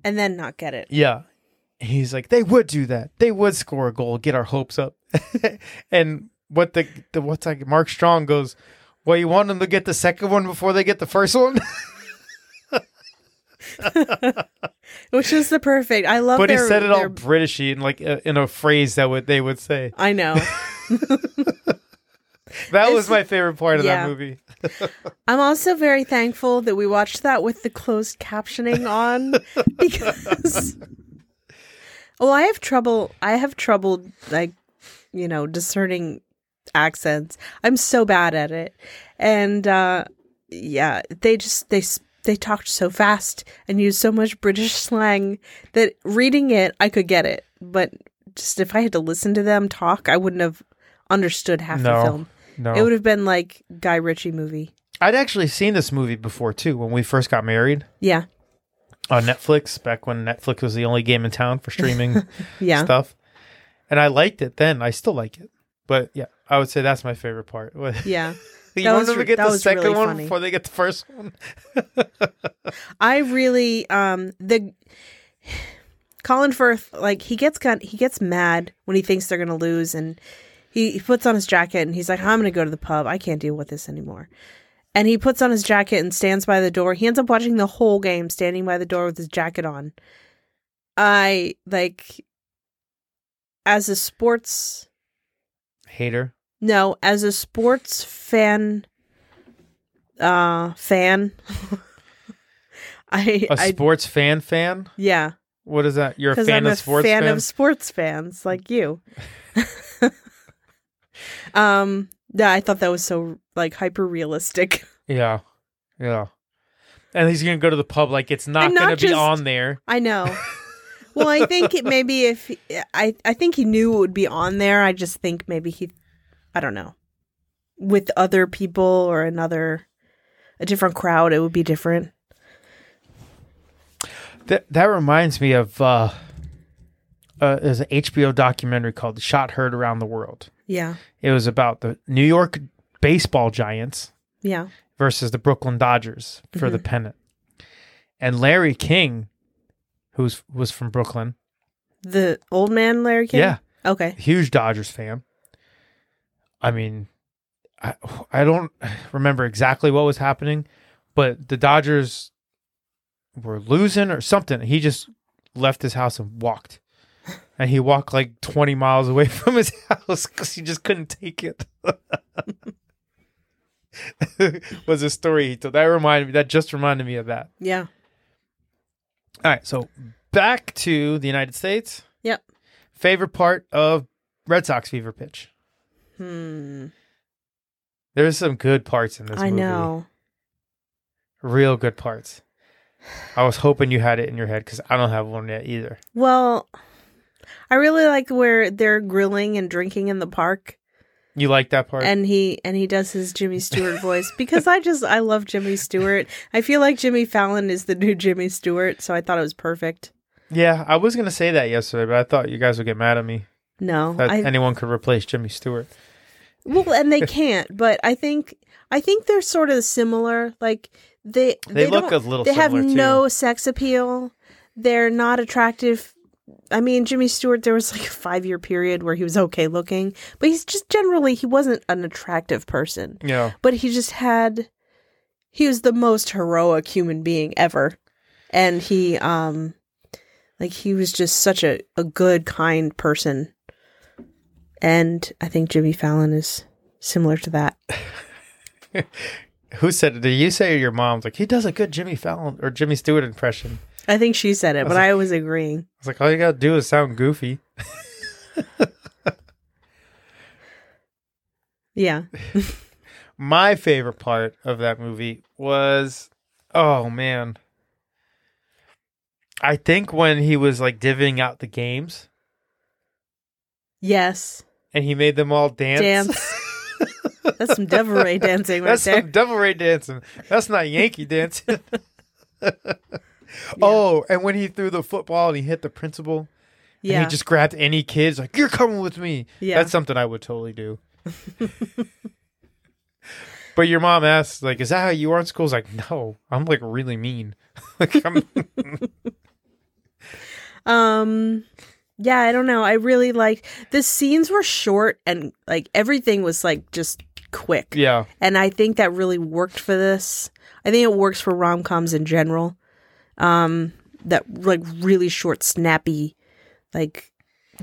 and then not get it. Yeah, he's like they would do that. They would score a goal, get our hopes up. and what the, the what's like Mark Strong goes, well, you want them to get the second one before they get the first one, which is the perfect i love but he said it all their- Britishy in like a, in a phrase that would they would say. i know That It's- was my favorite part of yeah. that movie. I'm also very thankful that we watched that with the closed captioning on because well, I have trouble I have trouble like you know, discerning accents. I'm so bad at it. And uh yeah, they just they they talked so fast and used so much British slang that reading it I could get it, but just if I had to listen to them talk, I wouldn't have understood half No. the film. No, It would have been like Guy Ritchie movie. I'd actually seen this movie before too when we first got married Yeah. On Netflix back when Netflix was the only game in town for streaming Yeah. stuff, and I liked it then. I still like it, but yeah, I would say that's my favorite part. Yeah. you That want them to get the second really one funny. before they get the first one. I really um the Colin Firth like he gets kind he gets mad when he thinks they're gonna lose and he, he puts on his jacket and he's like I'm gonna go to the pub I can't deal with this anymore and he puts on his jacket and stands by the door he ends up watching the whole game standing by the door with his jacket on I like as a sports Hater. no as a sports fan uh fan I A I sports fan fan? yeah What is that? You're a fan I'm of a sports fan fans? of sports fans like you. um, yeah, I thought that was so like hyper realistic. Yeah. Yeah. And he's going to go to the pub like it's not not going to be on there. I know. well, I think it maybe if I I think he knew it would be on there. I just think maybe he, I don't know, with other people or another, a different crowd, it would be different. That that reminds me of uh uh there's an HBO documentary called Shot Heard Around the World. Yeah, It was about the New York baseball giants yeah, versus the Brooklyn Dodgers for the Mhm. pennant. And Larry King, who's was from Brooklyn, the old man Larry King. yeah, Okay. huge Dodgers fan. I mean, I I don't remember exactly what was happening, but the Dodgers were losing or something. He just left his house and walked, and he walked like twenty miles away from his house because he just couldn't take it. was a story he told. That reminded me. That just reminded me of that. Yeah. All right, so back to the United States. Yep. Favorite part of Red Sox fever pitch. Hmm. There's some good parts in this I movie. know. Real good parts. I was hoping you had it in your head because I don't have one yet either. Well, I really like where they're grilling and drinking in the park, You like that part? and he and he does his Jimmy Stewart voice because I just I love Jimmy Stewart. I feel like Jimmy Fallon is the new Jimmy Stewart, so I thought it was perfect. yeah, I was gonna say that yesterday, but I thought you guys would get mad at me No, that I anyone could replace Jimmy Stewart. well, and they can't. But I think I think they're sort of similar. Like they They, look a little. they have too. no sex appeal. They're not attractive. I mean, Jimmy Stewart, there was like a five year period where he was okay looking, but he's just generally, he wasn't an attractive person. Yeah, But he just had, he was the most heroic human being ever. And he, um, like, he was just such a, a good, kind person. And I think Jimmy Fallon is similar to that. who said it? Did you say your mom's like he does a good Jimmy Fallon or Jimmy Stewart impression? I think she said it, but I was agreeing. I was like, all you gotta do is sound goofy. Yeah. My favorite part of that movie was, oh man, I think when he was like divvying out the games Yes. and he made them all dance. Dance. That's some Devil Ray dancing right That's there. some devil ray dancing. That's not Yankee dancing. Oh, and when he threw the football and he hit the principal, yeah. and he just grabbed any kids like you're coming with me. Yeah. That's something I would totally do. but your mom asked, like, is that how you are in school? I was like, no, I'm like really mean. like I'm Um yeah, I don't know. I really like the scenes were short and like everything was like just quick. Yeah. And I think that really worked for this. I think it works for rom-coms in general. Um that like really short snappy like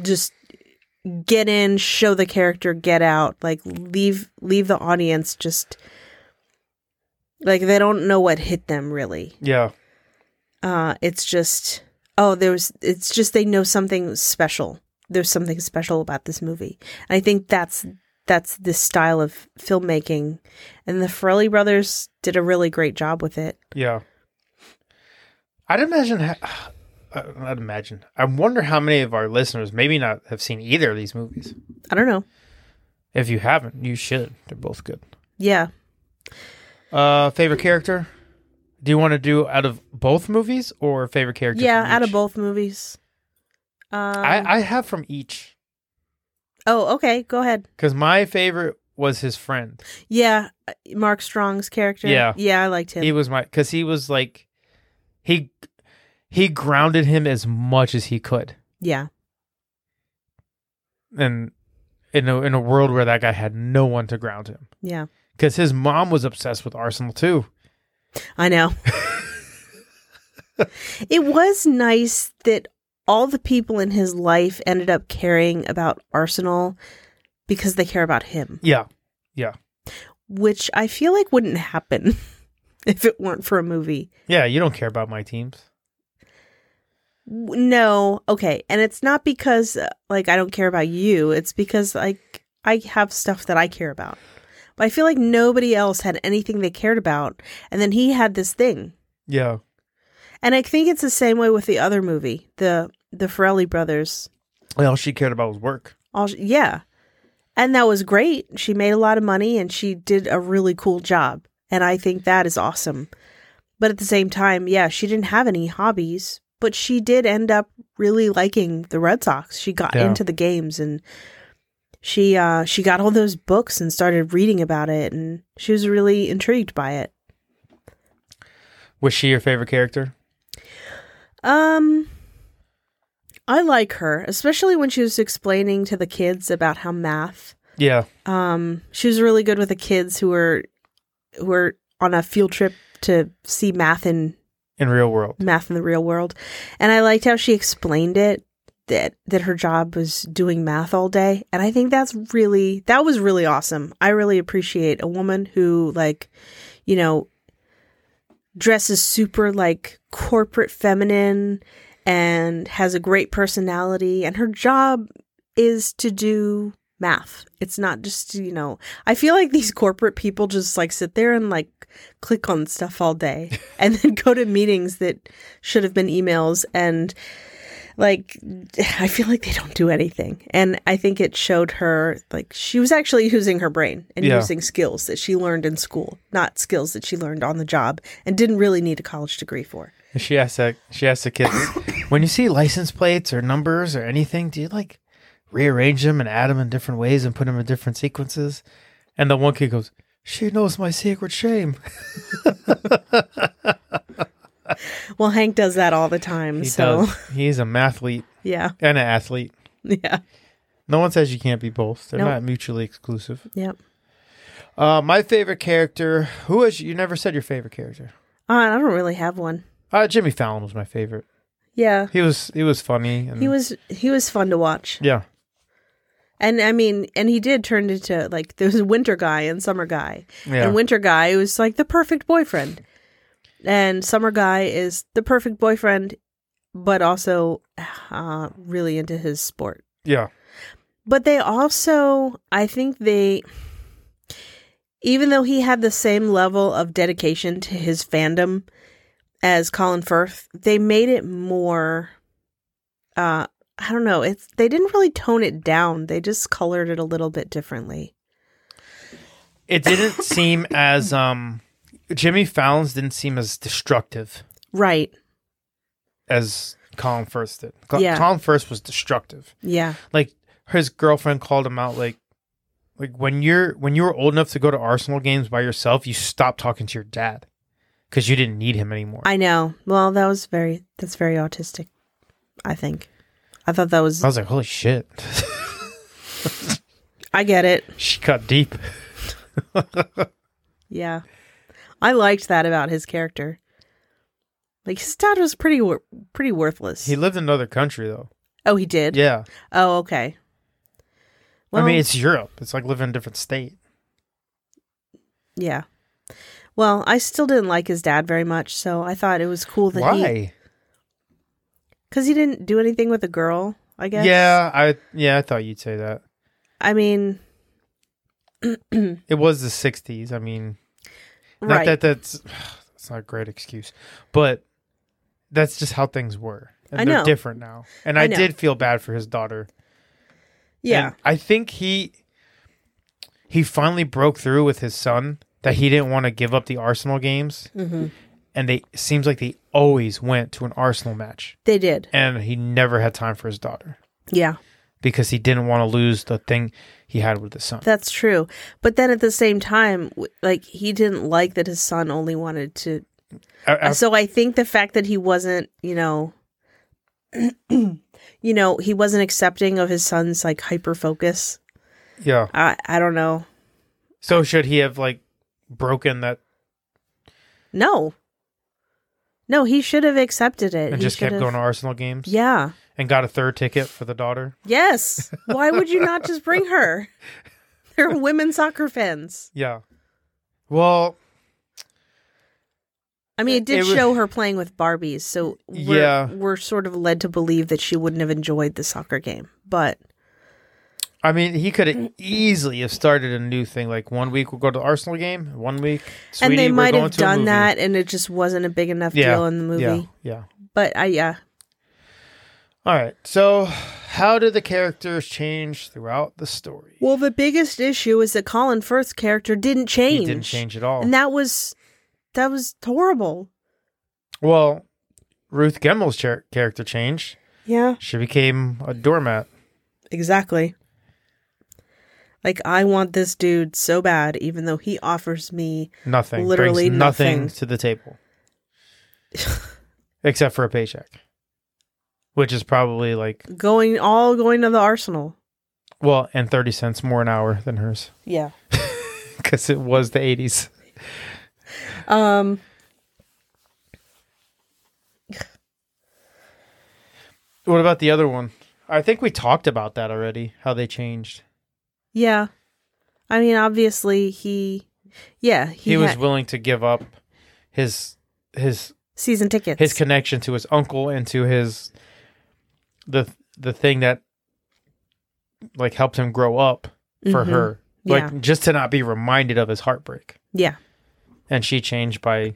just get in, show the character, get out, like leave leave the audience just like they don't know what hit them really. Yeah. uh it's just oh there was it's just they know something special there's something special about this movie. And I think that's that's this style of filmmaking, and the Farrelly brothers did a really great job with it. Yeah. I'd imagine. Ha- uh, I'd imagine. I wonder how many of our listeners maybe not have seen either of these movies. I don't know. If you haven't, you should. They're both good. Yeah. Uh, favorite character? Do you want to do out of both movies or favorite character? Yeah, out of both movies. Um, I I have from each oh, okay. Go ahead. because my favorite was his friend. Yeah, uh, Mark Strong's character. Yeah. yeah, I liked him. He was my because he was like he he grounded him as much as he could, yeah, and in a in a world where that guy had no one to ground him yeah. because his mom was obsessed with Arsenal too. I know. it was nice that all the people in his life ended up caring about Arsenal because they care about him, Yeah, Yeah. which I feel like wouldn't happen if it weren't for a movie. yeah. You don't care about my teams. No, okay, and it's not because uh, like I don't care about you. It's because like I have stuff that I care about. But I feel like nobody else had anything they cared about, and then he had this thing. Yeah, And I think it's the same way with the other movie, the the Farrelly brothers. all she cared about was work. All yeah, and that was great. She made a lot of money, and she did a really cool job. And I think that is awesome. But at the same time, yeah, she didn't have any hobbies, but she did end up really liking the Red Sox. She got Yeah. into the games, and she uh she got all those books and started reading about it, and she was really intrigued by it. Was she your favorite character? Um, I like her, especially when she was explaining to the kids about how math. Yeah, Um, she was really good with the kids who were who were on a field trip to see math in in real world. math in the real world, and I liked how she explained it that that her job was doing math all day, and I think that's really that was really awesome. I really appreciate a woman who like, you know, dresses super like corporate feminine and has a great personality and her job is to do math. It's not just, you know, I feel like these corporate people just like sit there and like click on stuff all day and then go to meetings that should have been emails and like I feel like they don't do anything. And I think it showed her like she was actually using her brain and Yeah. using skills that she learned in school, not skills that she learned on the job and didn't really need a college degree for. She asked that she asked the kids, when you see license plates or numbers or anything, do you like rearrange them and add them in different ways and put them in different sequences? And the one kid goes, "She knows my secret shame." Well, Hank does that all the time. He so does. He's a mathlete yeah. and an athlete. Yeah. No one says you can't be both. They're Nope. not mutually exclusive. Yep. Uh, my favorite character. Who is you? Never said your favorite character. Uh, I don't really have one. Uh, Jimmy Fallon was my favorite. Yeah. He was he was funny. And, He was he was fun to watch. yeah And I mean, and he did turn into like there was a winter guy and summer guy. yeah And winter guy was like the perfect boyfriend. And summer guy is the perfect boyfriend, but also uh, really into his sport. yeah But they also, I think they, even though he had the same level of dedication to his fandom as Colin Firth, they made it more. Uh, I don't know. It's they didn't really tone it down. They just colored it a little bit differently. it didn't seem as um Jimmy Fallon's didn't seem as destructive Right. as Colin Firth did. Co- Yeah. Colin Firth was destructive. Yeah. Like his girlfriend called him out like like when you're when you were old enough to go to Arsenal games by yourself, you stopped talking to your dad because you didn't need him anymore. I know. Well, that was very. That's very autistic. I think. I thought that was. I was like, holy shit. I get it. she cut deep. Yeah. I liked that about his character. Like his dad was pretty wor- pretty worthless. He lived in another country though. oh, he did. Yeah. Oh, okay. I mean, it's Europe. It's like living in a different state. yeah. Well, I still didn't like his dad very much, so I thought it was cool that he Why? Because he didn't do anything with a girl. I guess. Yeah, I yeah, I thought you'd say that. I mean, It was the '60s. I mean, not right. that that's it's not a great excuse, but that's just how things were. And I they're know. different now. And I I, did feel bad for his daughter. yeah. And I think he he finally broke through with his son that he didn't want to give up the Arsenal games. hmm And they it seems like they always went to an Arsenal match. They did. And he never had time for his daughter Yeah. because he didn't want to lose the thing he had with his son. That's true. But then at the same time, like he didn't like that his son only wanted to. I- I- so I think the fact that he wasn't, you know, you know, he wasn't accepting of his son's like hyper focus. yeah. I I don't know. So should he have like broken that No. No, he should have accepted it. and He just kept have- going to Arsenal games? Yeah. And got a third ticket for the daughter? Yes. Why would you not just bring her? They're women soccer fans. Yeah. Well, I mean, it did It was- show her playing with Barbies, so we're, Yeah. we're sort of led to believe that she wouldn't have enjoyed the soccer game. But I mean, he could have mm. easily have started a new thing. Like one week we'll go to the Arsenal game, one week, sweetie, and they might have done that, and it just wasn't a big enough Yeah. deal in the movie. Yeah, yeah. But I yeah, All right. So, how did the characters change throughout the story? well, the biggest issue is that Colin Firth's character didn't change. He didn't change at all. and that was that was horrible. well, Ruth Gemmell's char- character changed. Yeah, She became a doormat. exactly. Like I want this dude so bad, even though he offers me Nothing. Literally nothing, nothing. to the table, except for a paycheck, which is probably like going all going to the arsenal. well, and thirty cents more an hour than hers Yeah. because it was the eighties. Um. What about the other one? I think we talked about that already. How they changed. Yeah. I mean, obviously he. Yeah, he, He, was willing to give up his his season tickets. his connection to his uncle and to his the the thing that like helped him grow up for Mhm. her like Yeah. just to not be reminded of his heartbreak yeah, and she changed by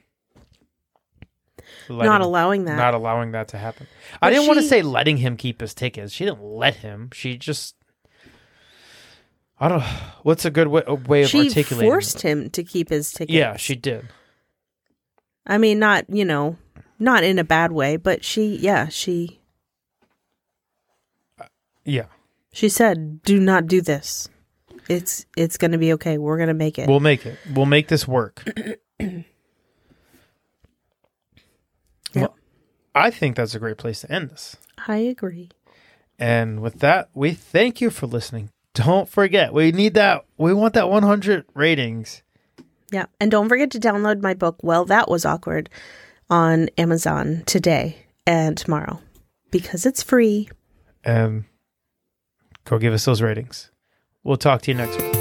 not allowing that. not allowing that to happen But i didn't want to say letting him keep his tickets she didn't let him she just i don't what's a good way, a way of she articulating forced it? him to keep his tickets. yeah she did I mean, not you know, not in a bad way, but she. Yeah, she. Uh, yeah She said, "Do not do this. It's it's going to be okay. We're going to make it." we'll make it we'll make this work well, i think that's a great place to end this I agree. And with that, we thank you for listening. Don't forget, we need that. We want that 100 ratings. Yeah, and don't forget to download my book. Well, that was awkward on Amazon today and tomorrow because it's free. And go give us those ratings. We'll talk to you next week.